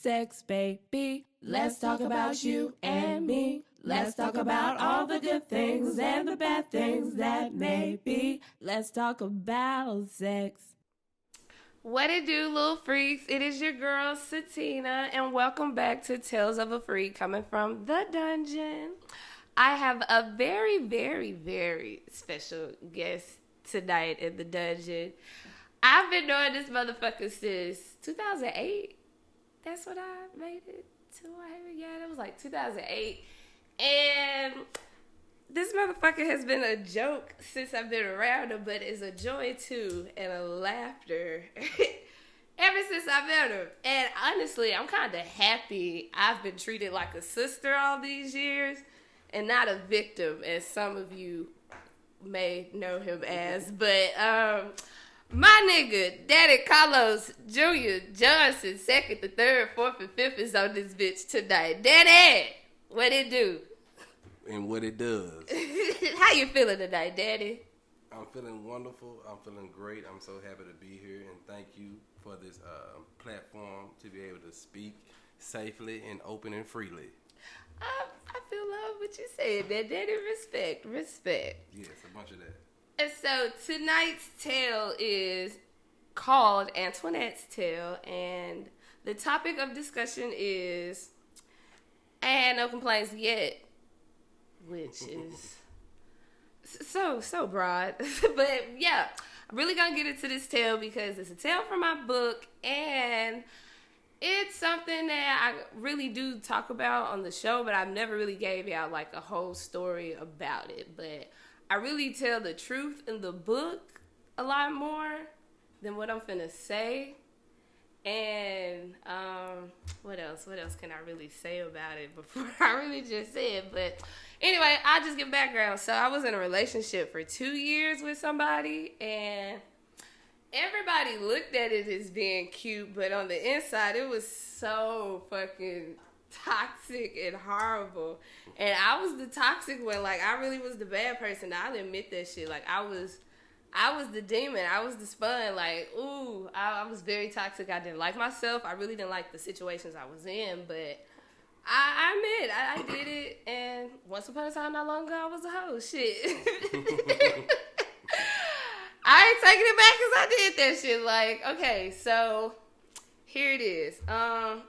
sex, baby. Let's talk about you and me. Let's talk about all the good things and the bad things that may be. Let's talk about sex. What it do, little freaks? It is your girl, Satina, and welcome back to Tales of a Freak coming from the dungeon. I have a very, very, very special guest tonight in the dungeon. I've been knowing this motherfucker since 2008. That's what I made it to. I haven't yeah, it was like 2008, and this motherfucker has been a joke since I've been around him, but it's a joy too and a laughter. Ever since I met him. And honestly, I'm kind of happy I've been treated like a sister all these years and not a victim, as some of you may know him as. But um, my nigga, Daddy Carlos Jr. Johnson, second, the third, fourth, and fifth is on this bitch tonight. Daddy, what it do? And what it does. How you feeling tonight, Daddy? I'm feeling wonderful. I'm feeling great. I'm so happy to be here, and thank you for this uh, platform to be able to speak safely and open and freely. I, I feel love what you said, man. Daddy, respect, respect. Yes, a bunch of that. And so tonight's tale is called Antoinette's Tale, and the topic of discussion is I had no complaints yet, which is so so broad. but yeah, I'm really gonna get into this tale because it's a tale from my book and it's something that I really do talk about on the show, but I've never really gave out like a whole story about it. But I really tell the truth in the book a lot more than what I'm finna say. And um, what else? What else can I really say about it before I really just said? But anyway, I'll just give background. So I was in a relationship for two years with somebody, and everybody looked at it as being cute, but on the inside, it was so fucking toxic and horrible. And I was the toxic one. Like I really was the bad person. I'll admit that shit. Like I was I was the demon. I was the spun. Like, ooh, I, I was very toxic. I didn't like myself. I really didn't like the situations I was in, but I, I admit I, I did it. And once upon a time, not long ago, I was a hoe. Shit. I ain't taking it back because I did that shit. Like, okay, so here it is. Um,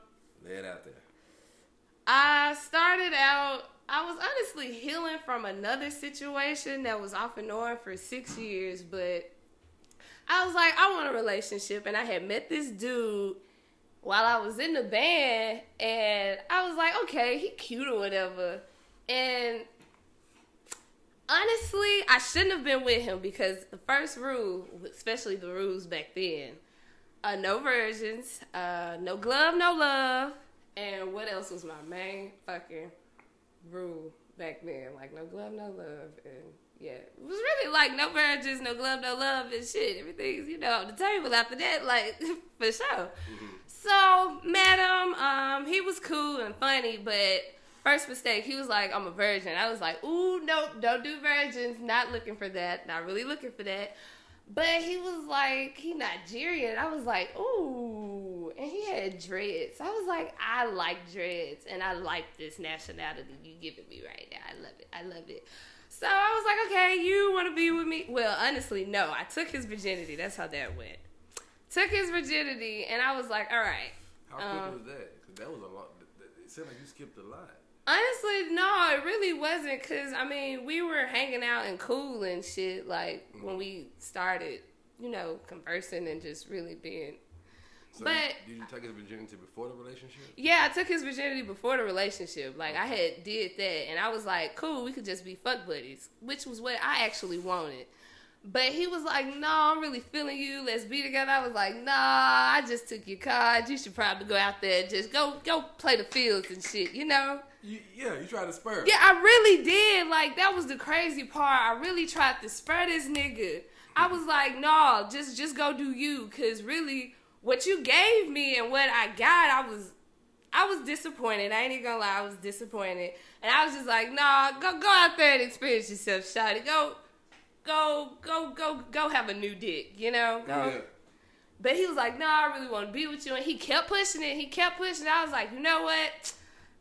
Lay it out there. I started out, I was honestly healing from another situation that was off and on for six years, but I was like, I want a relationship. And I had met this dude while I was in the band, and I was like, okay, he cute or whatever. And honestly, I shouldn't have been with him because the first rule, especially the rules back then, uh, no virgins, uh, no glove, no love and what else was my main fucking rule back then? Like no glove, no love, and yeah, it was really like no virgins, no glove, no love, and shit. Everything's you know on the table after that, like for sure. Mm-hmm. So him. Um, he was cool and funny, but first mistake, he was like, "I'm a virgin." I was like, "Ooh, nope, don't do virgins. Not looking for that. Not really looking for that." But he was like, he Nigerian. I was like, ooh. And he had dreads. I was like, I like dreads. And I like this nationality you giving me right now. I love it. I love it. So I was like, okay, you want to be with me? Well, honestly, no. I took his virginity. That's how that went. Took his virginity, and I was like, all right. How quick um, was that? Because that was a lot. It sounded like you skipped a lot. Honestly, no, it really wasn't. Cause I mean, we were hanging out and cool and shit. Like when we started, you know, conversing and just really being. So but did you take his virginity before the relationship? Yeah, I took his virginity before the relationship. Like I had did that, and I was like, cool, we could just be fuck buddies, which was what I actually wanted. But he was like, "No, nah, I'm really feeling you. Let's be together." I was like, "Nah, I just took your card. You should probably go out there and just go go play the fields and shit, you know." You, yeah, you tried to spur. Yeah, I really did. Like that was the crazy part. I really tried to spur this nigga. I was like, "Nah, just just go do you," because really, what you gave me and what I got, I was I was disappointed. I ain't even gonna lie, I was disappointed. And I was just like, nah, go go out there and experience yourself, shawty. Go go go go go have a new dick, you know? Go yeah. But he was like, no, I really want to be with you. And he kept pushing it. He kept pushing it. I was like, you know what?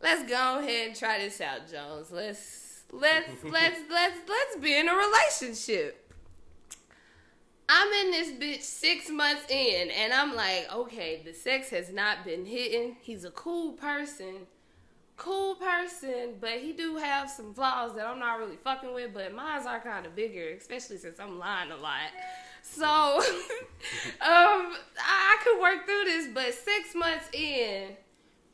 Let's go ahead and try this out, Jones. Let's let's let's let's let's be in a relationship. I'm in this bitch six months in, and I'm like, okay, the sex has not been hitting. He's a cool person, cool person, but he do have some flaws that I'm not really fucking with. But mines are kind of bigger, especially since I'm lying a lot. So, um, I, I could work through this, but six months in,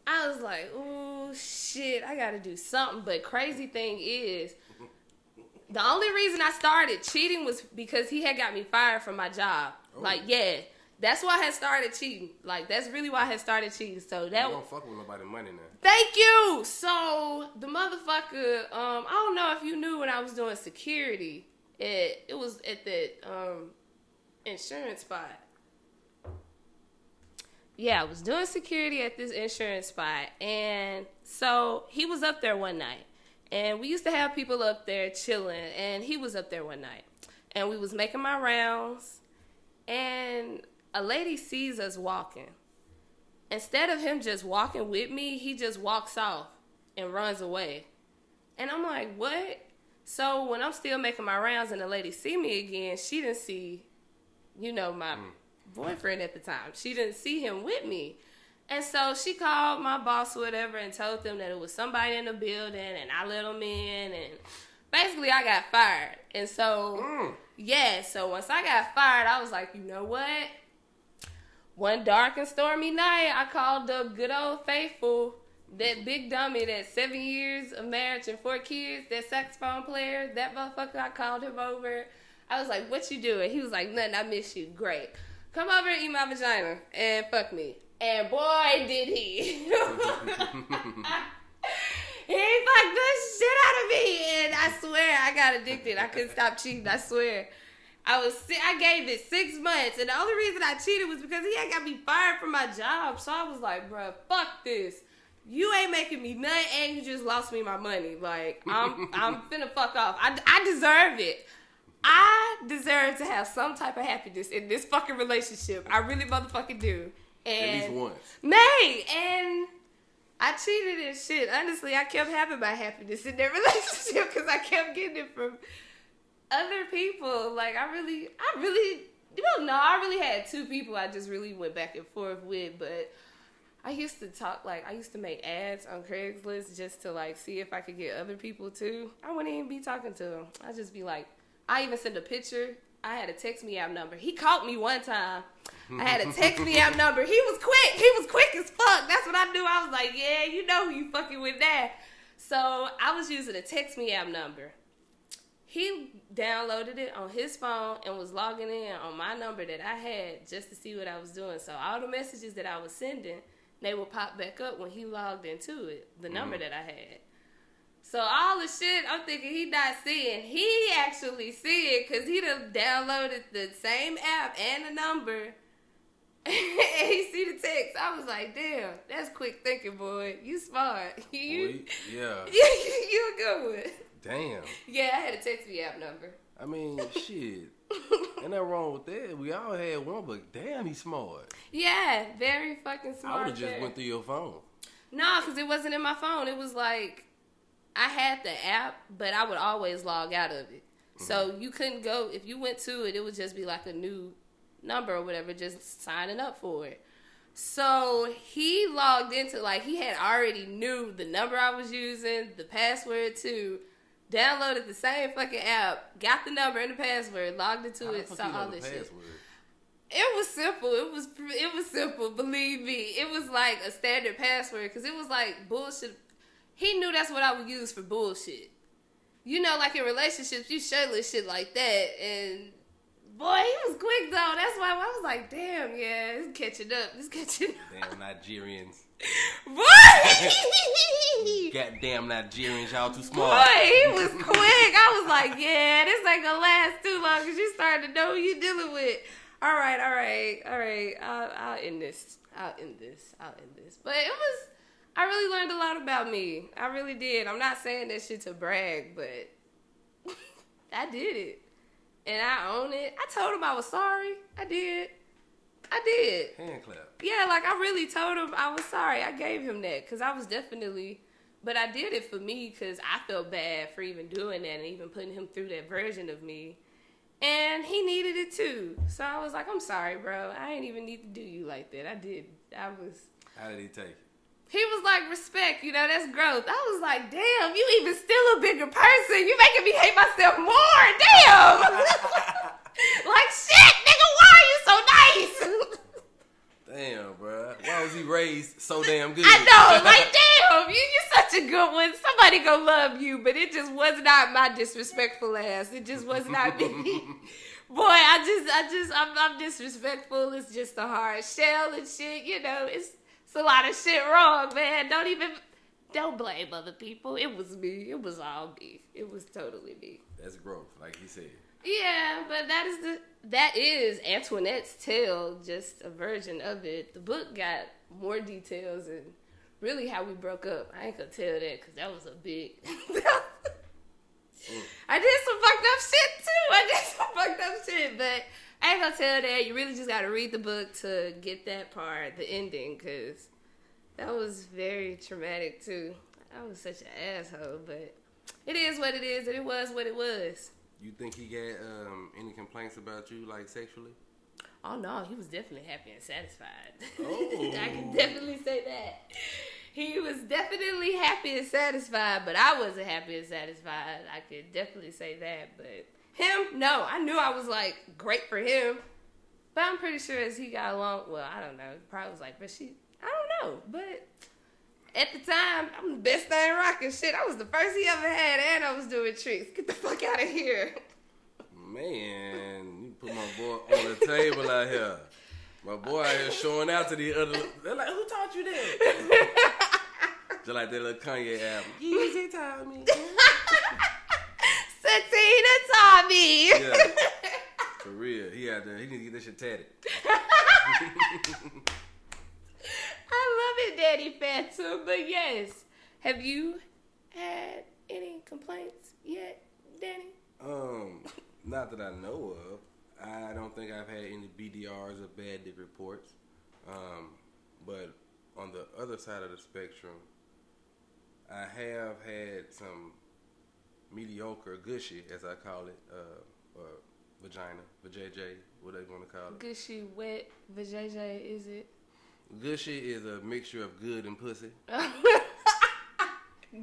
I was like, oh shit, I gotta do something. But crazy thing is, the only reason I started cheating was because he had got me fired from my job. Oh. Like, yeah, that's why I had started cheating. Like, that's really why I had started cheating. So You that don't fuck with nobody money now. Thank you. So the motherfucker, um, I don't know if you knew when I was doing security. It it was at the um insurance spot. Yeah, I was doing security at this insurance spot, and so he was up there one night, and we used to have people up there chilling, and he was up there one night, and we was making my rounds, and a lady sees us walking instead of him just walking with me, he just walks off and runs away. And I'm like, what? So when I'm still making my rounds and the lady see me again, she didn't see, you know, my boyfriend at the time. She didn't see him with me. And so she called my boss or whatever and told them that it was somebody in the building and I let them in and basically I got fired. And so Mm. yeah, so once I got fired, I was like, you know what? One dark and stormy night, I called up good old faithful, that big dummy, that seven years of marriage and four kids, that saxophone player, that motherfucker. I called him over. I was like, "What you doing?" He was like, "Nothing. I miss you. Great. Come over and eat my vagina and fuck me." And boy, did he! he fucked the shit out of me, and I swear I got addicted. I couldn't stop cheating. I swear. I was I gave it six months, and the only reason I cheated was because he had got me fired from my job. So I was like, bruh, fuck this. You ain't making me nothing, and you just lost me my money. Like I'm I'm finna fuck off. I, I deserve it. I deserve to have some type of happiness in this fucking relationship. I really motherfucking do. And At least once. May and I cheated and shit. Honestly, I kept having my happiness in that relationship because I kept getting it from other people. Like I really, I really, you don't know. I really had two people I just really went back and forth with, but I used to talk like I used to make ads on Craigslist just to like see if I could get other people too. I wouldn't even be talking to them. I'd just be like, I even send a picture. I had a text me app number. He caught me one time. I had a text me app number. He was quick. He was quick as fuck. That's what I knew. I was like, yeah, you know who you fucking with that. So I was using a text me app number. He downloaded it on his phone and was logging in on my number that I had just to see what I was doing. So all the messages that I was sending, they would pop back up when he logged into it, the number mm-hmm. that I had. So all the shit I'm thinking he not seeing, he actually see it because he done downloaded the same app and the number. and he see the text. I was like, damn, that's quick thinking, boy. You smart. You, Boy, yeah. you, you a good one. Damn. Yeah, I had a text me app number. I mean, shit. Ain't nothing wrong with that. We all had one, but damn, he's smart. Yeah, very fucking smart. I would have just went through your phone. No, because it wasn't in my phone. It was like I had the app, but I would always log out of it. So mm-hmm. you couldn't go if you went to it. It would just be like a new number or whatever, just signing up for it. So he logged into like he had already knew the number I was using, the password too. Downloaded the same fucking app, got the number and the password, logged into it, saw all this shit. It was simple. It was it was simple. Believe me, it was like a standard password because it was like bullshit. He knew that's what I would use for bullshit. You know, like in relationships, you shirtless shit like that, and boy, he was quick though. That's why I was like, damn, yeah, it's catching up. It's catching up. Damn Nigerians. Boy, Goddamn Nigerians, y'all too small. boy, he was quick. I was like, yeah, this ain't gonna last too long because you starting to know who you're dealing with. All right, all right, all right. I'll, I'll end this. I'll end this. I'll end this. But it was. I really learned a lot about me. I really did. I'm not saying that shit to brag, but I did it, and I own it. I told him I was sorry. I did. I did. Hand clap. Yeah, like I really told him I was sorry. I gave him that because I was definitely, but I did it for me because I felt bad for even doing that and even putting him through that version of me. And he needed it too. So I was like, I'm sorry, bro. I ain't even need to do you like that. I did. I was. How did he take it? He was like, respect, you know, that's growth. I was like, damn, you even still a bigger person. You making me hate myself more. Damn. like, shit, nigga, why are you so nice? Damn, bro. Why was he raised so damn good? I know, like, damn, you, you're such a good one. Somebody gonna love you, but it just was not my disrespectful ass. It just was not me. Boy, I just, I just, I'm, I'm disrespectful. It's just a hard shell and shit. You know, it's, it's a lot of shit wrong, man. Don't even, don't blame other people. It was me. It was all me. It was totally me. That's growth, like he said. Yeah, but that is the that is Antoinette's tale, just a version of it. The book got more details and really how we broke up. I ain't gonna tell that because that was a big. I did some fucked up shit too. I did some fucked up shit, but I ain't gonna tell that. You really just gotta read the book to get that part, the ending, because that was very traumatic too. I was such an asshole, but it is what it is, and it was what it was. You think he got um, any complaints about you, like sexually? Oh no, he was definitely happy and satisfied. Oh. I can definitely say that. He was definitely happy and satisfied, but I wasn't happy and satisfied. I could definitely say that. But him, no, I knew I was like great for him. But I'm pretty sure as he got along, well, I don't know. Probably was like, but she, I don't know. But at the time, I'm the best thing rocking. Shit, I was the first he ever had, and I was doing tricks. Get the fuck out of here. Man, you put my boy on the table out here. My boy out here showing out to the other. They're like, who taught you that? Just like that little Kanye album. Yeezy taught me. Satina Tommy. Yeah. For real. He out there. He need to get this shit tatted. I love it, Daddy Phantom. But yes, have you had any complaints yet, Danny? Um, not that I know of. I don't think I've had any BDRs or bad dick reports. Um, but on the other side of the spectrum, I have had some mediocre gushy, as I call it, uh, uh, vagina, vajayjay, what they want to call it. Gushy, wet, vajayjay, is it? Gushy is a mixture of good and pussy.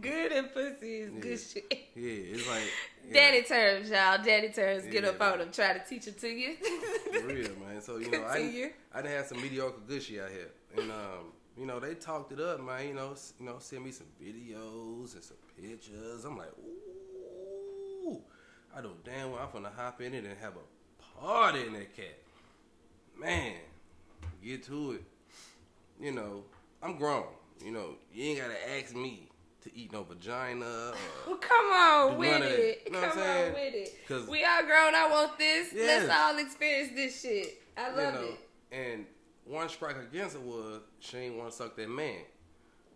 Good and pussy is Yeah. good shit. Yeah, it's like yeah, Daddy terms, y'all. Daddy terms. Get Yeah, up on them. Try to teach it to you. For real, man. So you know, I Continue. I done had some mediocre gushy out here, and um, you know, they talked it up, man. You know, you know, send me some videos and some pictures. I'm like, ooh, I know damn well I'm finna hop in it and have a party in that cat. Man, get to it. You know, I'm grown. You know, you ain't gotta ask me to eat no vagina. Well, come on with it. You know come on with it. 'Cause- we all grown. I want this. Yes. Let's all experience this shit. I you love know, it. and one strike against it was she ain't want to suck that man.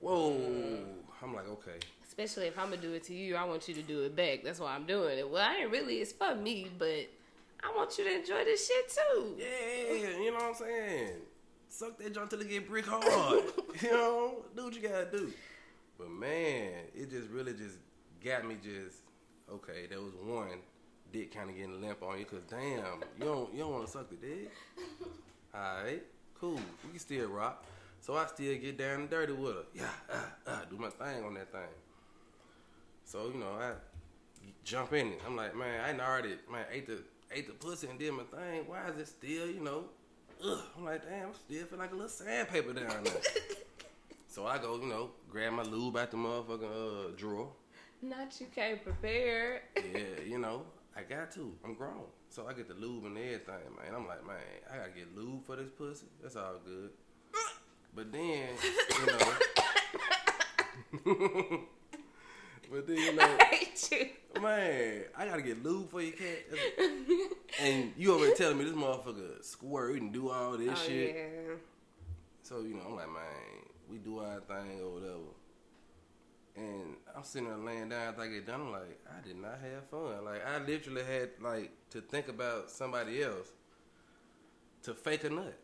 Whoa, mm. I'm like, okay. Especially if I'm gonna do it to you, I want you to do it back. That's why I'm doing it. Well, I ain't really. It's for me, but I want you to enjoy this shit too. Yeah, you know what I'm saying? Suck that joint till it get brick hard. you know, do what you gotta do. But man, it just really just got me just okay. There was one dick kind of getting limp on you because damn, you don't you don't want to suck the dick. All right, cool. We can still rock. So I still get down and dirty with her. Yeah, uh, uh, do my thing on that thing. So you know I jump in it. I'm like, man, I already man ate the ate the pussy and did my thing. Why is it still you know? Ugh. I'm like, damn, I still feel like a little sandpaper down there. so I go, you know, grab my lube out the motherfucking uh, drawer. Not you can't prepare. Yeah, you know, I got to. I'm grown. So I get the lube and everything, man. I'm like, man, I gotta get lube for this pussy. That's all good. But then, you know, but then you know, I hate you. man, I gotta get lube for your cat. And you already telling me this motherfucker squirt and do all this Oh, shit. yeah. So, you know, I'm like, man, we do our thing or whatever. And I'm sitting there laying down after I get done. I'm like, I did not have fun. Like, I literally had, like, to think about somebody else to fake a nut.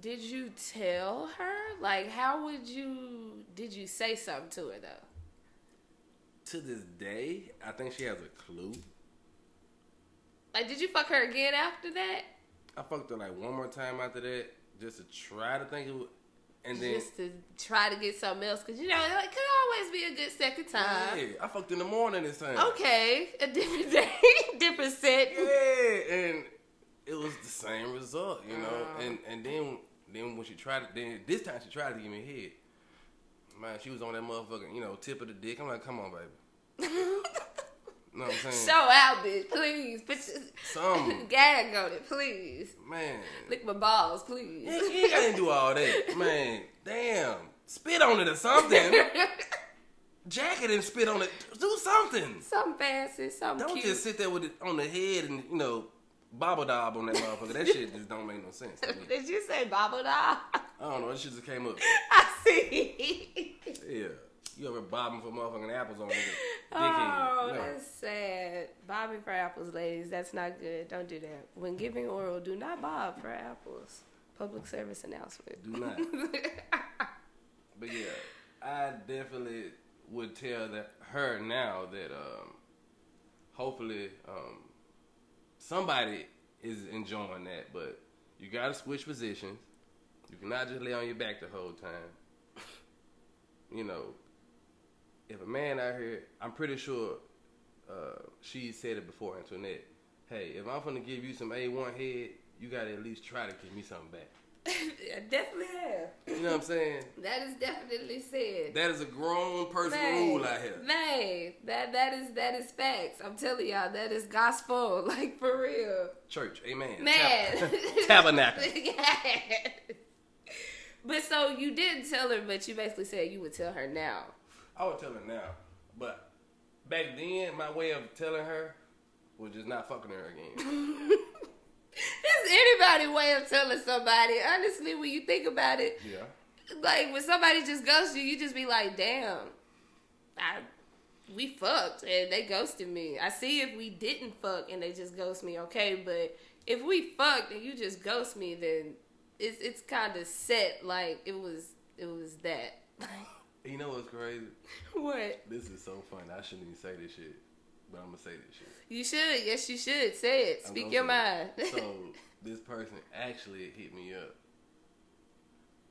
Did you tell her? Like, how would you? Did you say something to her though? To this day, I think she has a clue. Like, did you fuck her again after that? I fucked her like one more time after that, just to try to think it would, and then Just to try to get something else, cause you know it could always be a good second time. yeah, I fucked in the morning this time. Okay, a different day, different set. Yeah, and it was the same result, you know. Uh. And and then then when she tried it, then this time she tried to give me head. Man, she was on that motherfucking, you know, tip of the dick. I'm like, come on, baby. Know what I'm saying? Show out, bitch, please. Put your Some gag on it, please. man. Lick my balls, please. You you gotta do all that, man. Damn, spit on it or something. Jack it and spit on it. Do something. something fancy, something Don't cute. just sit there with it on the head and you know bobble dob on that motherfucker. That shit just don't make no sense. Did you say bobble doll? I don't know. That shit just came up. I see. Yeah. You ever bobbing for motherfucking apples on nigga? Oh, No. that's sad. Bobbing for apples, ladies. That's not good. Don't do that. When giving oral, do not bob for apples. Public service announcement. Do not. But yeah, I definitely would tell that her now that um, hopefully um, somebody is enjoying that, but you gotta switch positions. You cannot just lay on your back the whole time. You know, if a man out here, I'm pretty sure uh, she said it before, Antoinette. Hey, if I'm gonna give you some A1 head, you gotta at least try to give me something back. I definitely have. You know what I'm saying? That is definitely said. That is a grown person Man, rule out here. Man, that that is that is facts. I'm telling y'all, that is gospel, like for real. Church, amen. Man. Tab- Tabernacle. yeah. But so you didn't tell her, but you basically said you would tell her now. I would tell her now, but back then, my way of telling her was just not fucking her again. That's anybody way of telling somebody. Honestly, when you think about it, yeah. like when somebody just ghosts you, you just be like, "Damn, I we fucked and they ghosted me." I see if we didn't fuck and they just ghost me, okay. But if we fucked and you just ghost me, then it's it's kind of set. Like it was it was that. You know what's crazy? what This is so funny. I shouldn't even say this shit, but I'm gonna say this shit. you should? Yes, you should say it. I'm Speak your mind. so this person actually hit me up,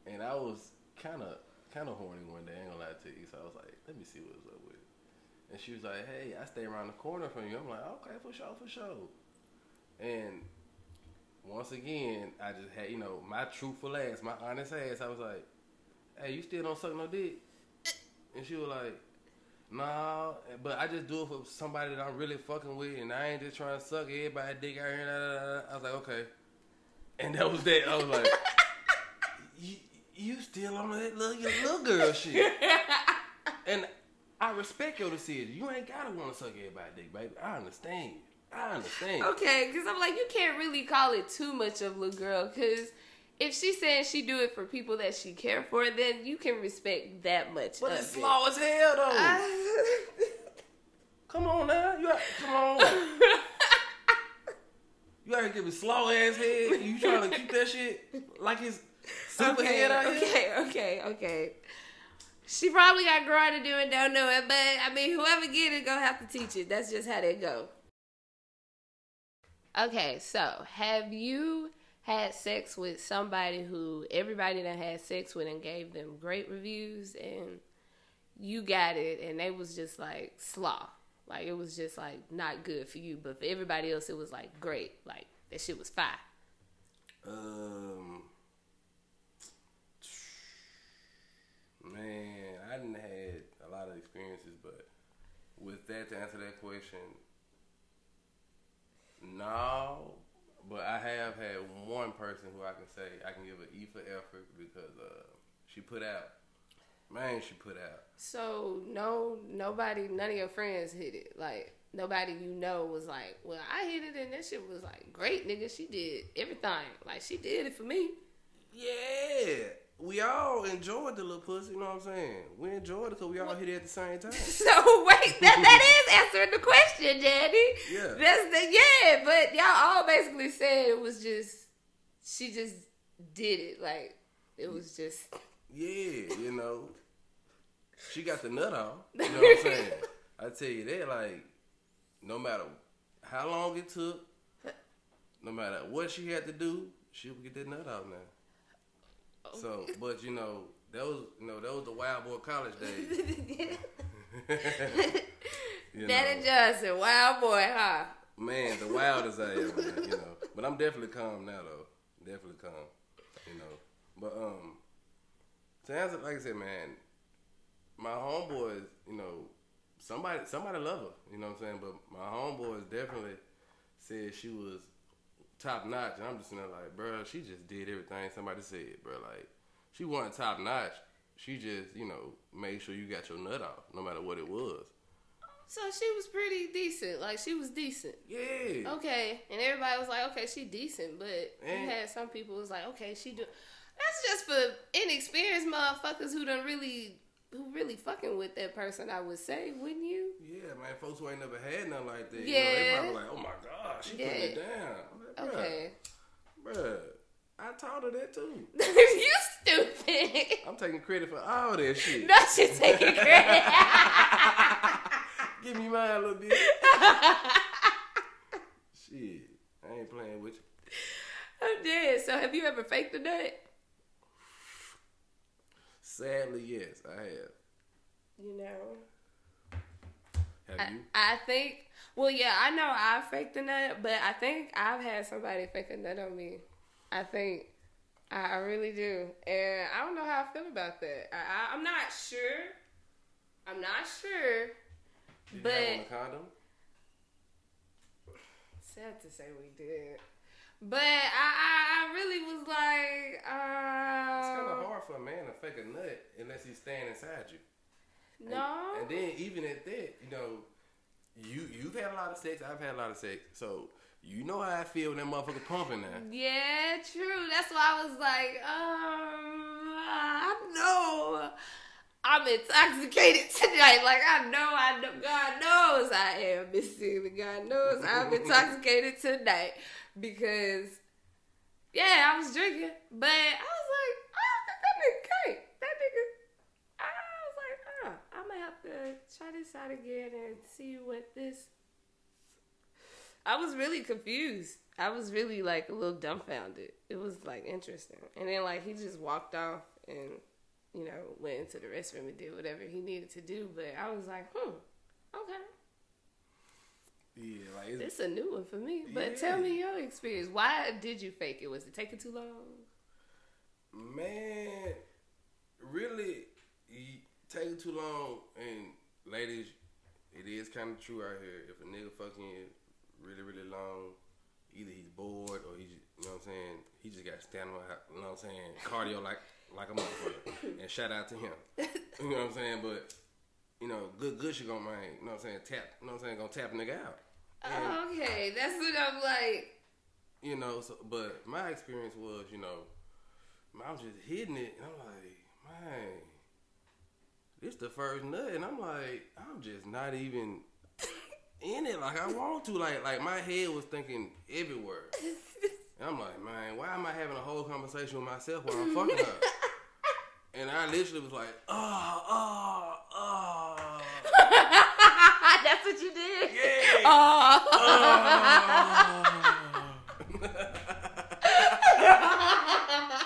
and I was kind of kind of horny one day. I ain't gonna lie to you. So I was like, let me see what's up with. it. And she was like, hey, I stay around the corner from you. I'm like, okay, for sure, for sure. And once again, I just had, you know, my truthful ass, my honest ass. I was like, hey, you still don't suck no dick? And she was like, nah, but I just do it for somebody that I'm really fucking with, and I ain't just trying to suck everybody dick out here. I was like, okay. And that was that. I was like, you, you still on that little, little girl shit. and I respect your decision. You ain't gotta want to suck everybody dick, baby. I understand. I understand. Okay, because I'm like, you can't really call it too much of little girl. Because if she saying she do it for people that she care for, then you can respect that much. But it's it. slow as hell, though. I- come on now. You out, come on. you out here giving slow ass head. You trying to keep that shit like it's super okay, head out here? okay, okay, okay. She probably got growing to do and don't know it, but I mean, whoever get it gonna have to teach it. That's just how they go. Okay, so have you had sex with somebody who everybody that had sex with and gave them great reviews, and you got it, and they was just like slaw, like it was just like not good for you, but for everybody else, it was like great, like that shit was fire. Um, man, I didn't had a lot of experiences, but with that to answer that question, no. But I have had one person who I can say I can give an E for effort because uh, she put out. Man, she put out. So no, nobody, none of your friends hit it. Like nobody you know was like, "Well, I hit it and that shit was like great, nigga. She did everything. Like she did it for me." Yeah, we all enjoyed the little pussy. You know what I'm saying? We enjoyed it because we all hit it at the same time. So wait, that that is answering the question, Daddy. Yeah. That's the yeah. But y'all all basically said it was just she just did it. Like it was just Yeah, you know. She got the nut off. You know what I'm saying? I tell you that, like, no matter how long it took, no matter what she had to do, she would get that nut out now. So, but you know, that was you know that was the wild boy college days. know. Johnson, wild boy, huh? Man, the wildest I ever, man, you know. But I'm definitely calm now, though. Definitely calm, you know. But um, to answer, like I said, man, my homeboys, you know, somebody somebody love her, you know what I'm saying. But my homeboys definitely said she was top notch, and I'm just sitting there like, bro, she just did everything somebody said, bro. Like she wasn't top notch. She just, you know, made sure you got your nut off, no matter what it was. So she was pretty decent. Like she was decent. Yeah. Okay, and everybody was like, okay, she decent, but And- you had some people was like, okay, she do. That's just for inexperienced motherfuckers who don't really, who really fucking with that person. I would say, wouldn't you? Yeah, man, folks who ain't never had nothing like that, Yeah. you know, they probably like, oh my god, she putting it down. Like, bruh, Okay, bruh, I taught her that too. you stupid. I'm taking credit for all that shit. Not you taking credit. Give me mine a little bit. shit, I ain't playing with you. I'm dead. So have you ever faked a nut? Sadly, yes, I have. You know. Have I, you? I think. Well, yeah, I know I faked a nut, but I think I've had somebody fake a nut on me. I think I, I really do, and I don't know how I feel about that. I, I, I'm not sure. I'm not sure. Did but- you have on a condom? Sad to say we did, but I, I, I really was like, uh, It's kind of hard for a man to fake a nut unless he's staying inside you. No. And, then even at that, you know, you you've had a lot of sex. I've had a lot of sex. So you know how I feel when that motherfucker pumping now. Yeah, true. That's why I was like, um, I know I'm intoxicated tonight. Like I know, I know, God knows I am Mississippi. God knows I'm intoxicated tonight because, yeah, I was drinking, but I was like, oh, that nigga can't. That nigga. I was like, oh, I might have to try this out again and see what this I was really confused. I was really like a little dumbfounded. It was like interesting. And then like he just walked off and you know went into the restroom and did whatever he needed to do. But I was like, hmm, okay, Yeah, like it's, this a new one for me. But tell me your experience. Why did you fake it? Was it taking too long? man, really, take too long. And ladies, it is kind of true out here. If a nigga fucking really, really long, either he's bored or he's, you know what I'm saying, he just got to stand on, you know what I'm saying, cardio like like a motherfucker. and shout out to him. You know what I'm saying? But you know, good, good shit gonna man. You know what I'm saying? Tap. You know what I'm saying? Gonna tap a nigga out. And, oh, Okay, that's what I'm like. you know, so but my experience was, you know, I was just hitting it, and I'm like, man, this the first nut, and I'm like, I'm just not even in it like I want to. Like, like my head was thinking everywhere. And I'm like, man, why am I having a whole conversation with myself while I'm fucking her? And I literally was like, oh, oh, oh. that's what you did. Yeah. Oh.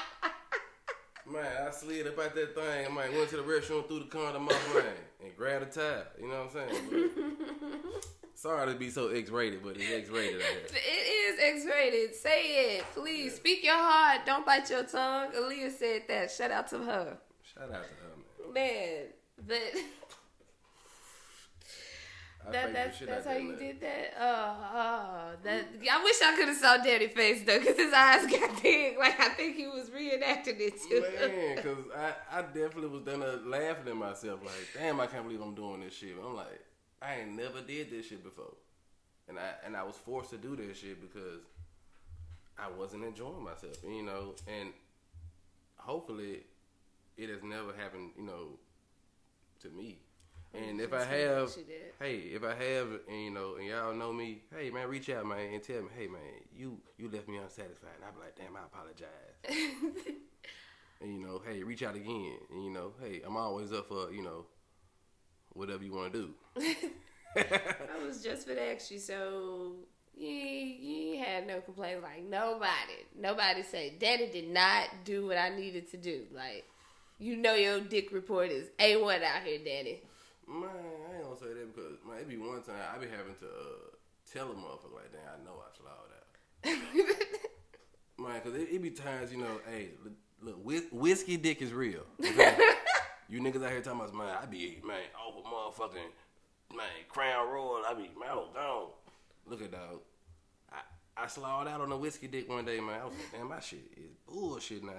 Man, I slid up out that thing. I might went to the restroom, threw the condom off, man, and grabbed a towel. You know what I'm saying? But, sorry to be so X-rated, but it's X-rated. It is X-rated. Say it, please. Speak your heart. Don't bite your tongue. Aaliyah said that. Shout out to her, Shout out to her, man. man. But I that that's that's how you did that. Oh, oh, that. I wish I could have saw Daddy face though, because his eyes got big. Like I think he was reenacting it too. Man, because I, I definitely was done uh, laughing at myself. Like, damn, I can't believe I'm doing this shit. But I'm like, I ain't never did this shit before, and I and I was forced to do this shit because I wasn't enjoying myself. You know, and hopefully, it has never happened. You know, to me. And mm-hmm. if I have, what you did. hey, if I have, and you know, and y'all know me, hey man, reach out, man, and tell me, hey man, you you left me unsatisfied. And I be like, damn, I apologize. and you know, hey, reach out again. And you know, hey, I'm always up for you know, whatever you want to do. I was just for to ask you, so you, you had no complaints. Like nobody, nobody said Daddy did not do what I needed to do. Like you know your dick report is a one out here, Daddy. Man, I ain't gonna say that because man, it be one time I be having to uh, tell a motherfucker like, damn, I know I slowed out. Man, cause it, it be times, you know, hey, look, look whis- whiskey dick is real. okay? you niggas out here talking about, man, I be, man, over motherfucking, man, Crown Royal, I be, man, I was gone. Look at dog. I, I slowed out on a whiskey dick one day, man. I was like, damn, my shit is bullshit now.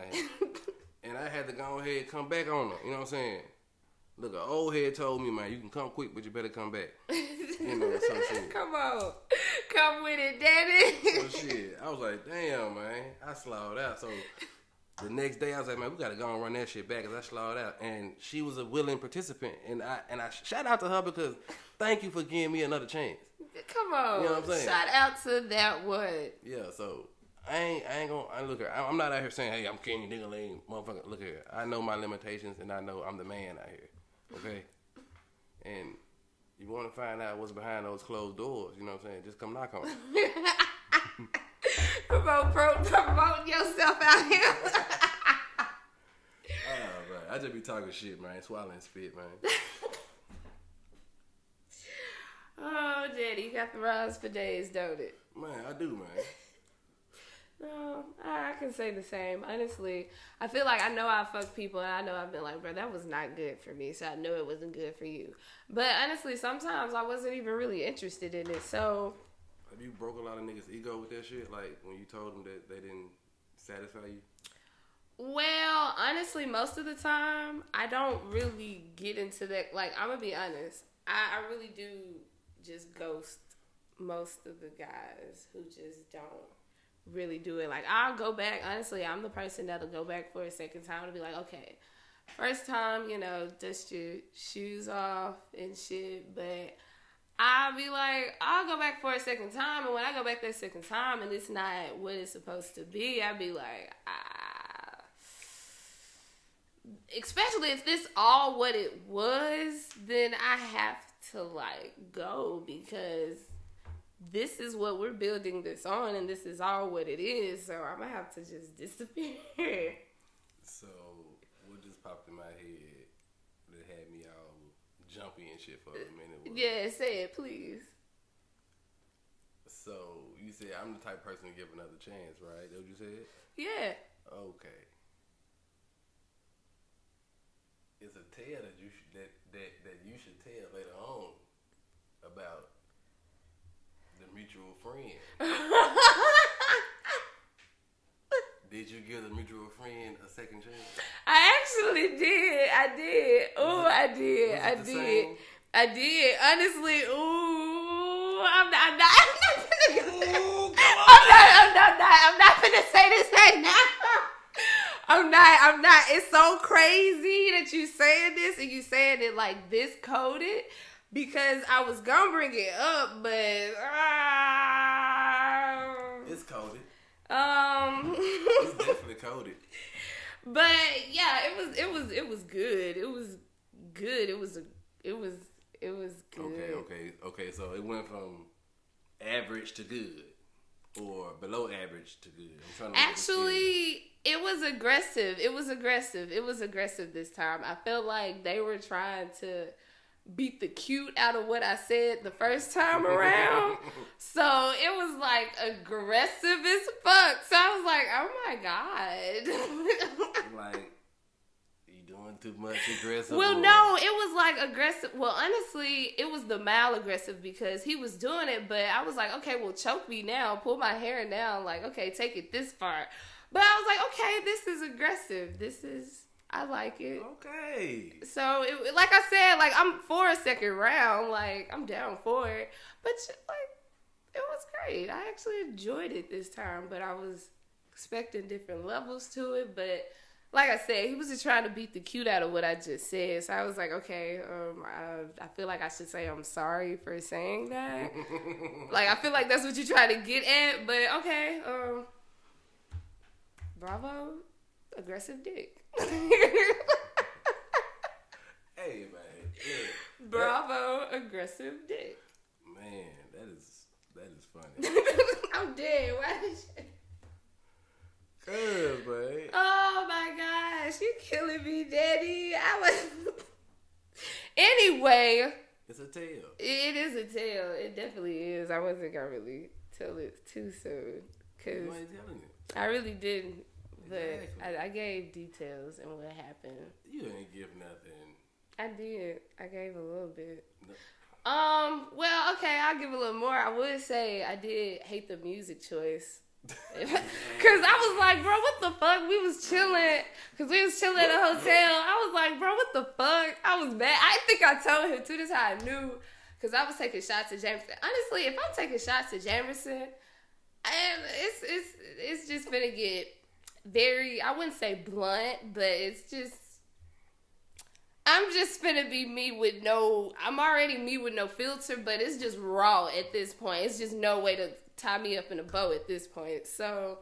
and I had to go ahead and come back on her. You know what I'm saying? Look, an old head told me, man, you can come quick, but you better come back. You know, some shit. Come on, come with it, Daddy. So shit, I was like, damn, man, I slowed out. So the next day, I was like, man, we gotta go and run that shit back because I slowed out. And she was a willing participant, and I and I shout out to her because thank you for giving me another chance. Come on, You know what I'm saying? shout out to that one. Yeah, so I ain't I ain't gonna I look here. I'm not out here saying, hey, I'm Kenny Dingaling, motherfucker. Look here, I know my limitations, and I know I'm the man out here. Okay, and you want to find out what's behind those closed doors, you know what I'm saying? Just come knock on. it. Promote, pro, promote yourself out here. Ah, man, I just be talking shit, man, swallowing spit, man. oh, Daddy, you got the rhymes for days, don't it? Man, I do, man. No, I, I can say the same. Honestly, I feel like I know I fuck people, and I know I've been like, bro, that was not good for me, so I know it wasn't good for you. But honestly, sometimes I wasn't even really interested in it. So Have you broke a lot of niggas' ego with that shit? Like when you told them that they didn't satisfy you? Well, honestly, most of the time, I don't really get into that. Like, I'm gonna be honest, I, I really do just ghost most of the guys who just don't really do it. Like, I'll go back. Honestly, I'm the person that'll go back for a second time to be like, okay, first time, you know, dust your shoes off and shit, but. I'll be like, I'll go back for a second time, and when I go back that second time and it's not what it's supposed to be, I'll be like, ah. Especially if this all what it was, then I have to like go because this is what we're building this on, and this is all what it is. So I'm gonna have to just disappear. So what just popped in my head that had me all jumpy and shit for a minute was yeah, say it, please. So you said I'm the type of person to give another chance, right? That what you said? Yeah. Okay. It's a tale that you should that, you should tell later on about the mutual friend. Did you give the mutual friend a second chance? I actually did. I did. Oh, I did. I did. same? I did. Honestly, ooh, I'm not. I'm not. I'm not. Ooh, I'm not. I'm not. not I'm not gonna say this right now. I'm not. I'm not. It's so crazy that you saying this and you saying it like this coded because I was gonna bring it up, but uh, It's coded. um. It's definitely coded. But yeah, it was it was it was good. It was good. It was a it was it was good. Okay, okay, okay. So it went from average to good, or below average to good. I'm trying to look at the scale. Actually, it was aggressive. It was aggressive. It was aggressive this time. I felt like they were trying to beat the cute out of what I said the first time around. so it was like aggressive as fuck. So I was like, oh my God. like you doing too much aggressive. Well, or- no, it was like aggressive. Well, honestly, it was the mal aggressive because he was doing it, but I was like, okay, well, choke me now, pull my hair down, like, okay, take it this far. But I was like, okay, this is aggressive. This is, I like it. Okay. So, it, like I said, like I'm for a second round, like I'm down for it. But like, it was great. I actually enjoyed it this time, but I was expecting different levels to it. But like I said, he was just trying to beat the cute out of what I just said. So I was like, okay, um, I, I feel like I should say I'm sorry for saying that. like I feel like that's what you're trying to get at, but okay, um, bravo, aggressive dick. Hey man, yeah. bravo, aggressive dick. man, that is that is funny. I'm dead. Why did you? Cause man, Oh my gosh, you killing me, Daddy. I was. anyway, it's a tale. it is a tale. It definitely is. I wasn't gonna really tell it too soon because Why you telling you? I really didn't. But Exactly. I, I gave details and what happened. You ain't give nothing. I did. I gave a little bit. No. Um. Well, okay. I'll give a little more. I would say I did hate the music choice. Cause I was like, bro, what the fuck? We was chilling, cause we was chilling at a hotel. I was like, bro, what the fuck? I was mad. I think I told him too. This is how I knew, cause I was taking shots at Jamerson. Honestly, if I'm taking shots at Jamerson, and it's it's it's just gonna get very. I wouldn't say blunt, but it's just. I'm just gonna be me with no. I'm already me with no filter, but it's just raw at this point. It's just no way to tie me up in a bow at this point. So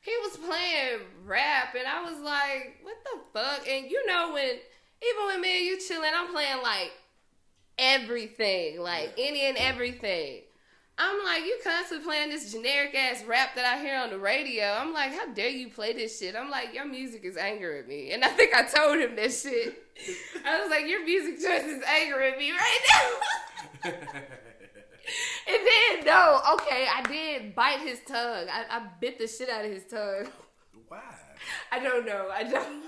he was playing rap, and I was like, "What the fuck?" And you know when, even when me and you chilling, I'm playing like everything, like any and everything. I'm like, you constantly playing this generic ass rap that I hear on the radio. I'm like, how dare you play this shit? I'm like, your music is angering me. And I think I told him that shit. I was like, your music choice is angering me right now. and then, no, okay, I did bite his tongue. I, I bit the shit out of his tongue. Why? I don't know. I don't.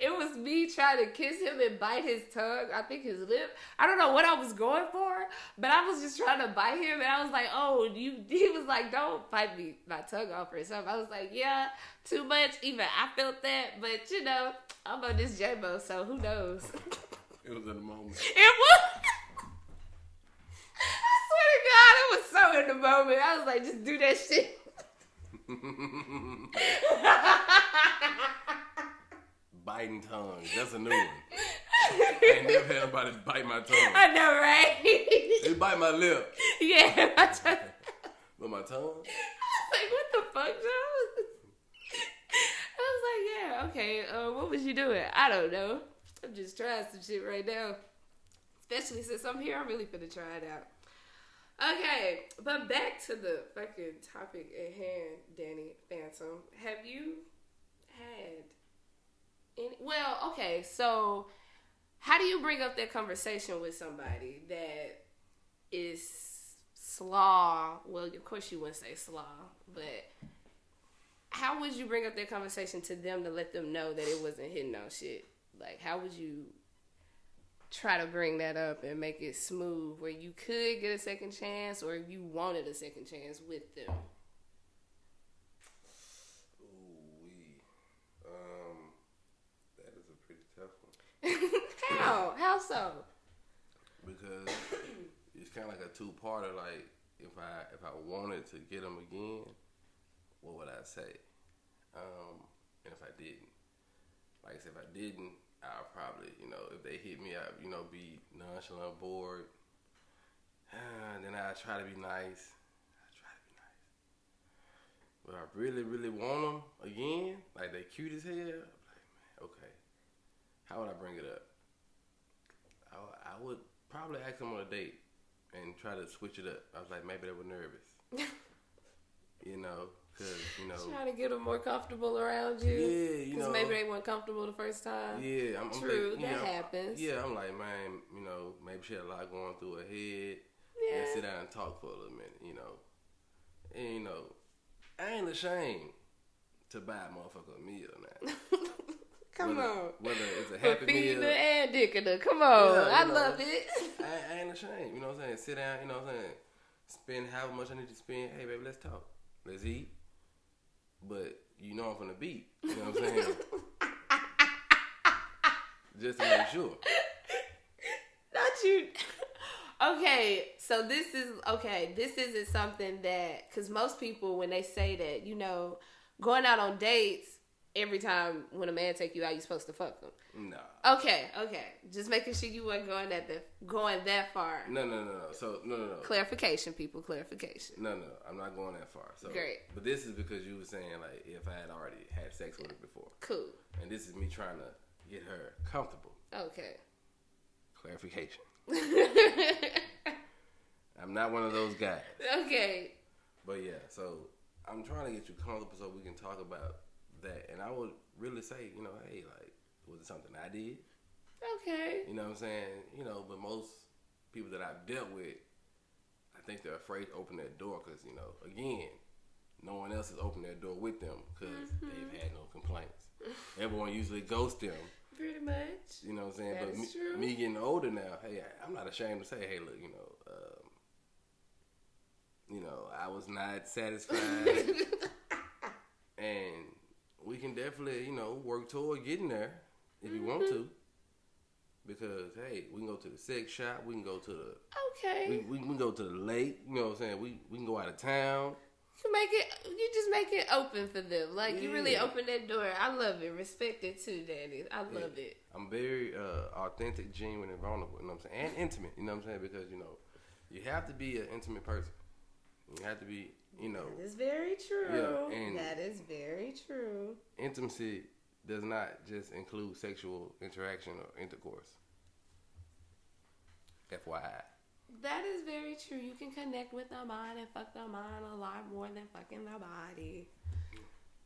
It was me trying to kiss him and bite his tongue. I think his lip. I don't know what I was going for, but I was just trying to bite him, and I was like, "Oh, you." He was like, "Don't bite me, my tongue off or something." I was like, "Yeah, too much." Even I felt that, but you know, I'm on this J-Bo, so who knows? It was in the moment. It was. I swear to God, it was so in the moment. I was like, just do that shit. Biting tongue. That's a new one. I ain't never had nobody bite my tongue. I know, right? They bite my lip, yeah. Just, I but my tongue. I was like, what the fuck, Joe? I was like, yeah, okay. Uh, what was you doing? I don't know. I'm just trying some shit right now. Especially since I'm here, I'm really finna try it out. Okay, but back to the fucking topic at hand, Danny Phantom. Have you had any? Well, okay, so how do you bring up that conversation with somebody that is slaw? Well, of course you wouldn't say slaw, but how would you bring up that conversation to them to let them know that it wasn't hitting on shit? Like, how would you try to bring that up and make it smooth where you could get a second chance or if you wanted a second chance with them? Ooh wee. Um, that is a pretty tough one how? How so? because it's kind of like a two-parter. Like if I if I wanted to get them again, what would I say? Um, and if I didn't, like I said, if I didn't, I'll probably you know if they hit me, I you know be nonchalant, bored. Then I try to be nice. I try to be nice. But I really, really want them again, like they cute as hell. I'm like, man, okay. How would I bring it up? I, would- I would probably ask them on a date and try to switch it up. I was like, maybe they were nervous. you know, because, you know. Trying to get them more comfortable around you. Yeah, you Because know. maybe they weren't comfortable the first time. Yeah, I'm, I'm True, that know, happens. Yeah, I'm like, man, you know, maybe she had a lot going through her head. Yeah. And sit down and talk for a little minute, you know. And, you know, I ain't ashamed to buy a motherfucker a meal now. Come whether, on. Whether it's a happy meal. and dicking. Come on. Yeah, I know. love it. I, I ain't ashamed. You know what I'm saying? Sit down, you know what I'm saying? Spend however much I need to spend. Hey, baby, let's talk. Let's eat. But you know I'm from the beat. You know what I'm saying? Just to make sure. Not you. Okay, so this is okay. This isn't something that because most people when they say that, you know, going out on dates every time when a man take you out, you supposed to fuck them. No. Okay, okay. Just making sure you weren't going that the, going that far. No, no, no, no. So no, no, no. Clarification, people. Clarification. No, no, I'm not going that far. So Great. But this is because you were saying like if I had already had sex with her before, Cool. and this is me trying to get her comfortable. Okay. Clarification. I'm not one of those guys. okay. But yeah, so I'm trying to get you comfortable so we can talk about that. And I would really say, you know, hey, like, was it something I did? Okay. You know what I'm saying? You know, but most people that I've dealt with, I think they're afraid to open that door because, you know, again, no one else has opened that door with them because they've had no complaints. Everyone usually ghosts them. Pretty much. You know what I'm saying? That but me, true. me getting older now, hey, I- I'm not ashamed to say, hey, look, you know, um, you know, I was not satisfied, and we can definitely, you know, work toward getting there if you want Mm-hmm. to. Because hey, we can go to the sex shop, we can go to the, Okay. we, we can go to the lake. You know what I'm saying? We we can go out of town. You make it. You just make it open for them. Like you really open that door. I love it. Respect it too, Daddy. I love Yeah. it. I'm very uh, authentic, genuine, and vulnerable. You know what I'm saying? And intimate. You know what I'm saying? Because you know, you have to be an intimate person. You have to be, you know, That is very true. Yeah, and- that is very true. intimacy does not just include sexual interaction or intercourse. FYI. That is very true. You can connect with the mind and fuck the mind a lot more than fucking the body.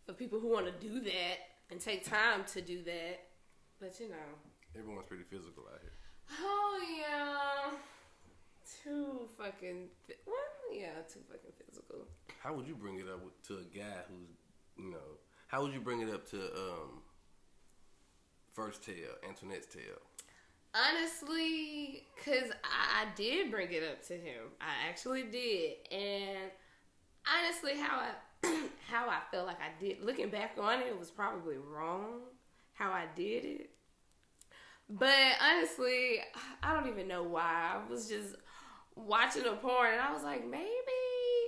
For people who want to do that and take time to do that, but you know. Everyone's pretty physical out here. Oh yeah, too fucking. Well, yeah, too fucking physical. How would you bring it up to a guy who's, you know, how would you bring it up to um, First Tale, Antoinette's Tale? Honestly, cause I, I did bring it up to him. I actually did, and honestly, how I how I felt like I did. Looking back on it, it was probably wrong how I did it. But honestly, I don't even know why. I was just watching a porn, and I was like, maybe.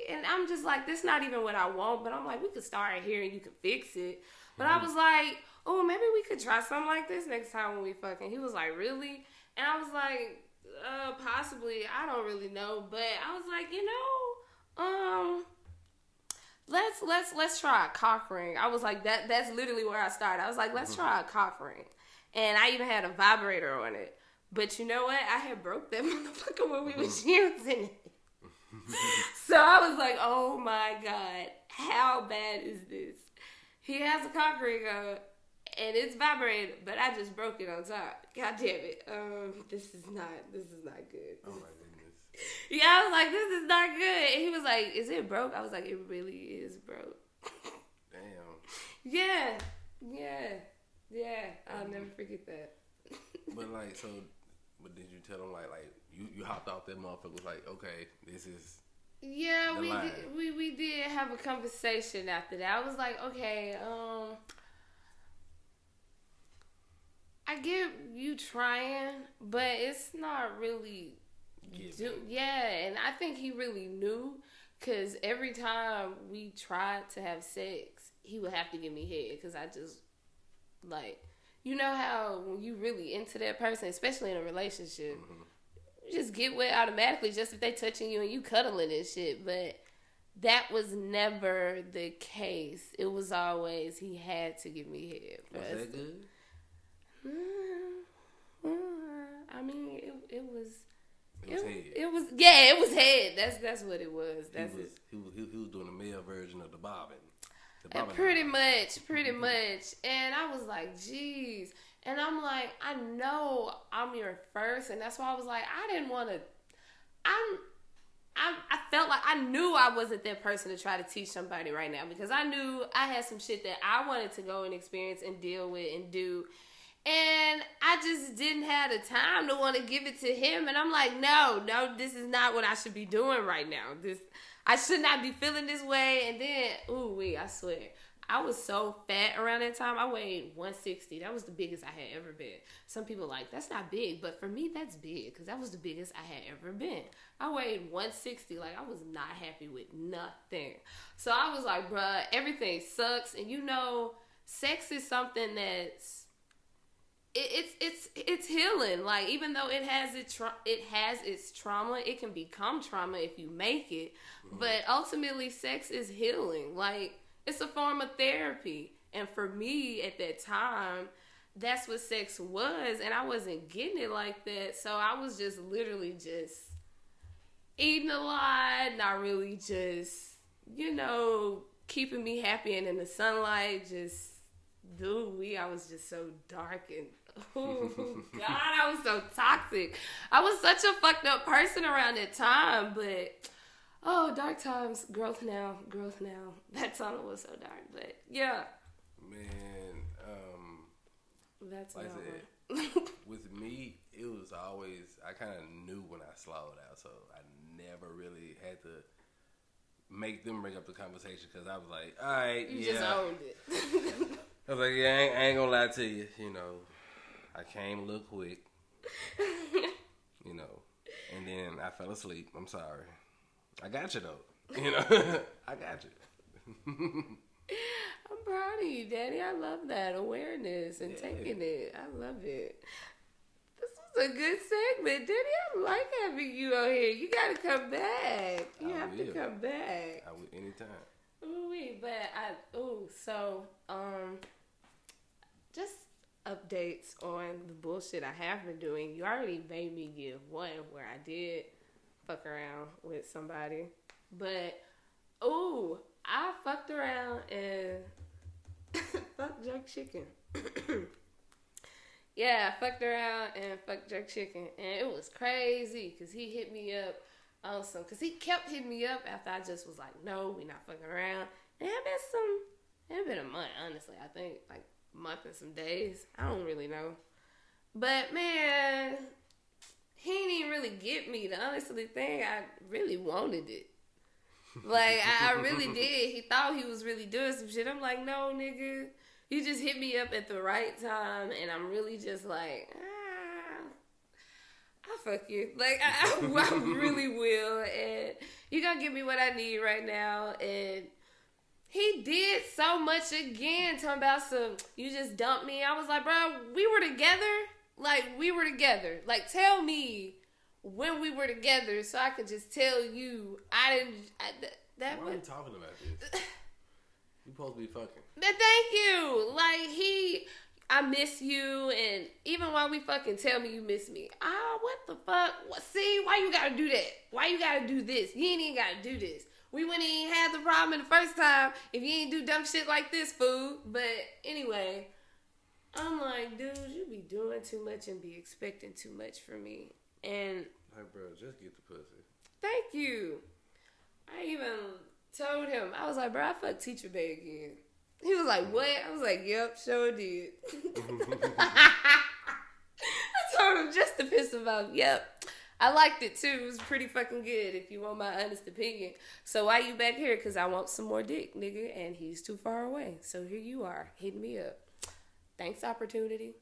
And I'm just like, this not even what I want. But I'm like, we could start here, and you could fix it. But I was like, oh, maybe we could try something like this next time when we fucking. He was like, really? And I was like, uh, possibly. I don't really know, but I was like, you know, um, let's let's let's try a cock ring. I was like, that that's literally where I started. I was like, let's try a cock ring, and I even had a vibrator on it. But you know what? I had broke that motherfucker when we was using it. so I was like, oh my god, how bad is this? He has a cock ring on, and it's vibrating, but I just broke it on top. God damn it. Um, this is not this is not good. Oh my goodness. Yeah, I was like, this is not good. And he was like, is it broke? I was like, it really is broke. Damn. yeah, yeah, yeah. I'll never forget that. But like, so, but did you tell him like, like you you hopped off that motherfucker was like, okay, this is Yeah, we line. did, we we did have a conversation after that. I was like, okay, um, I get you trying, but it's not really. Do, yeah, and I think he really knew because every time we tried to have sex, he would have to give me head because I just like you know how when you really into that person, especially in a relationship, you just get wet automatically just if they touching you and you cuddling and shit. But that was never the case. It was always he had to give me head. was us that good? Mm, mm, I mean, it, it was. It was It, head. it was yeah, it was head. That's that's what it was. He was, it. he was he, he was doing a male version of the bobbin. Pretty much, pretty much. And I was like, geez. And I'm like, I know I'm your first, and that's why I was like, I didn't want to. I'm. I, I felt like I knew I wasn't that person to try to teach somebody right now because I knew I had some shit that I wanted to go and experience and deal with and do. And I just didn't have the time to want to give it to him. And I'm like, no, no, this is not what I should be doing right now. This I should not be feeling this way. And then, ooh, wee, I swear. I was so fat around that time. I weighed 160. That was the biggest I had ever been. Some people like, that's not big. But for me, that's big because that was the biggest I had ever been. I weighed 160. Like, I was not happy with nothing. So I was like, bruh, everything sucks. And you know, sex is something that's it's it's it's healing. Like even though it has its tra- it has its trauma, it can become trauma if you make it. Mm-hmm. But ultimately, sex is healing. Like it's a form of therapy. And for me at that time, that's what sex was, and I wasn't getting it like that. So I was just literally just eating a lot, not really just you know keeping me happy and in the sunlight. Just dude, we I was just so dark and oh god, I was so toxic. I was such a fucked up person around that time, but oh, dark times, growth now, growth now. That tunnel was so dark, but yeah, Man, um, that's like I said, with me, it was always I kind of knew when I slowed out, so I never really had to make them bring up the conversation because I was like, all right, You yeah. just owned it. I was like, yeah, I ain't, I ain't gonna lie to you, you know, I came a little quick, you know, and then I fell asleep. I'm sorry. I got you though, you know, I got you. I'm proud of you, Daddy. I love that awareness and Yeah. taking it. I love it. This was a good segment, Daddy. I like having you on here. You got to come back. You I have to come back. I would anytime. Ooh, but I ooh, so um, just updates on the bullshit I have been doing. You already made me give one where I did fuck around with somebody, but ooh, I fucked around and fucked jerk chicken. yeah, I fucked around and fucked jerk chicken, and it was crazy because he hit me up on some, because he kept hitting me up after I just was like, no, we not fucking around. And it been some, it been a month, honestly. I think like month and some days. I don't really know. But man, he didn't even really get me. The honestly thing, I really wanted it. Like I, I really did. He thought he was really doing some shit. I'm like, no, nigga. You just hit me up at the right time, and I'm really just like, ah, I fuck you. Like I, I, I really will, and you gonna give me what I need right now. And he did so much again, talking about some. You just dumped me. I was like, bro, we were together. Like we were together. Like tell me when we were together, so I could just tell you I didn't. I, that that Why are you talking about this? You supposed to be fucking. But thank you. Like he, I miss you, and even while we fucking tell me you miss me, ah, what the fuck? See, why you gotta do that? Why you gotta do this? You ain't even gotta do this. We wouldn't even have the problem the first time if you ain't do dumb shit like this, fool. But anyway, I'm like, dude, you be doing too much and be expecting too much from me. And Like, bro, just get the pussy. thank you. I even told him, I was like, bro, I fucked Teacher Bay again. He was like, what? I was like, yep, sure did. I told him just to piss him off. Yep. I liked it too. It was pretty fucking good if you want my honest opinion. So why you back here? Because I want some more dick, nigga. And he's too far away. So here you are, hitting me up. Thanks, opportunity.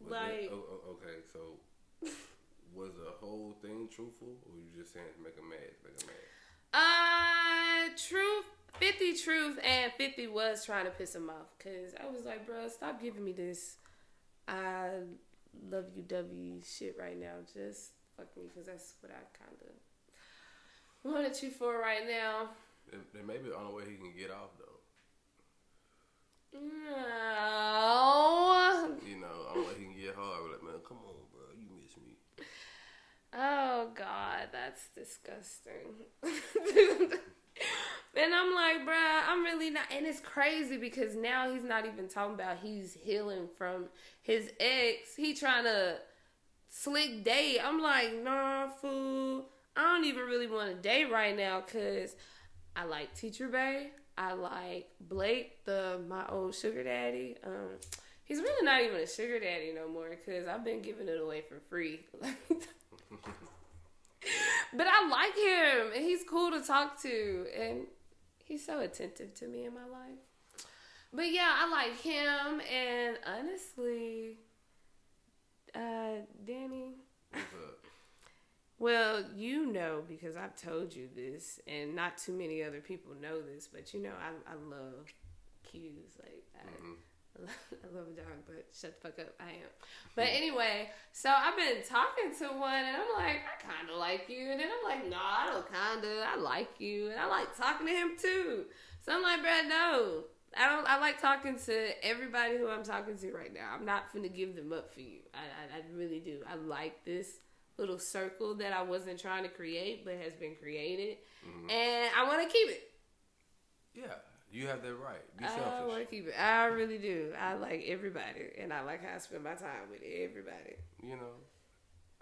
Was Like- that- oh, oh, okay, so was the whole thing truthful, or you just saying to make him mad, make him mad? Uh, truth, 50 truth, and 50 was trying to piss him off. Because I was like, bro, stop giving me this I love you W shit right now. Just fuck me, because that's what I kind of wanted you for right now. Then, then maybe the only way he can get off though, No. you know, only way he can get hard. Like, man, come on, bro, you miss me. Oh God, that's disgusting. and I'm like, bruh, I'm really not. And it's crazy because now he's not even talking about he's healing from his ex. He trying to slick date. I'm like, nah, fool. I don't even really want a date right now because I like Teacher Bay. I like Blake, the my old sugar daddy. Um, he's really not even a sugar daddy no more because I've been giving it away for free. but I like him and he's cool to talk to and he's so attentive to me in my life. But yeah, I like him and honestly, uh, Danny. Well, you know because I've told you this, and not too many other people know this, but you know I, I love cues. Like I, Mhm. I love a dog, but shut the fuck up. I am. But anyway, so I've been talking to one, and I'm like, I kind of like you, and then I'm like, no, I don't kind of. I like you, and I like talking to him too. So I'm like, Brad, no, I don't. I like talking to everybody who I'm talking to right now. I'm not gonna give them up for you. I, I, I really do. I like this little circle that I wasn't trying to create, but has been created, mm-hmm. and I want to keep it. Yeah, you have that right. Be selfish. I want to keep it. I really do. I like everybody, and I like how I spend my time with everybody. You know,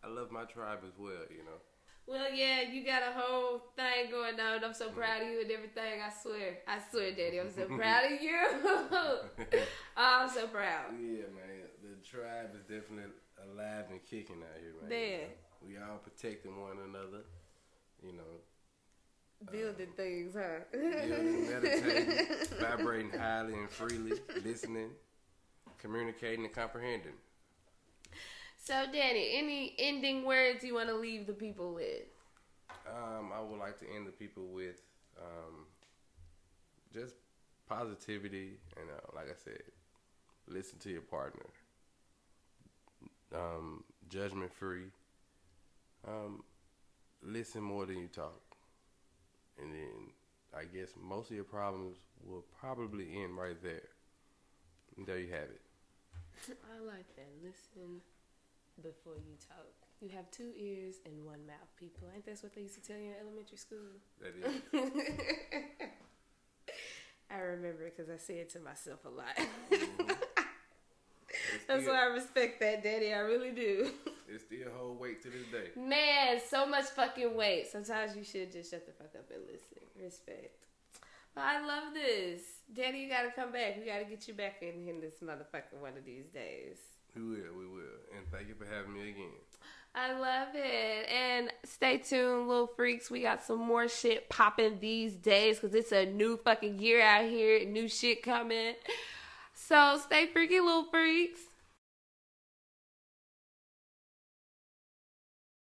I love my tribe as well. You know. Well, yeah, you got a whole thing going on. I'm so proud of you and everything. I swear, I swear, Daddy, I'm so proud of you. Oh, I'm so proud. Yeah, man. The tribe is definitely alive and kicking out here, man. Man. You know, we all protecting one another. You know, Building um, things, huh? building, meditating, vibrating highly and freely, listening, communicating, and comprehending. So, Danny, any ending words you want to leave the people with? Um, I would like to end the people with um, just positivity and, uh, like I said, listen to your partner. Um, judgment free. Um, listen more than you talk, and then I guess most of your problems will probably end right there. And there you have it. I like that. Listen before you talk. You have two ears and one mouth, people. Ain't that what they used to tell you in elementary school? That is. I remember because I say it to myself a lot. Mm-hmm. It's That's why I respect that, Daddy. I really do. it still hold weight to this day. Man, so much fucking weight. Sometimes you should just shut the fuck up and listen. Respect. But I love this. Daddy, you gotta come back. We gotta get you back in, in this motherfucker one of these days. We will, we will. And thank you for having me again. I love it. And stay tuned, little freaks. We got some more shit popping these days because it's a new fucking year out here. New shit coming. So stay freaky, little freaks.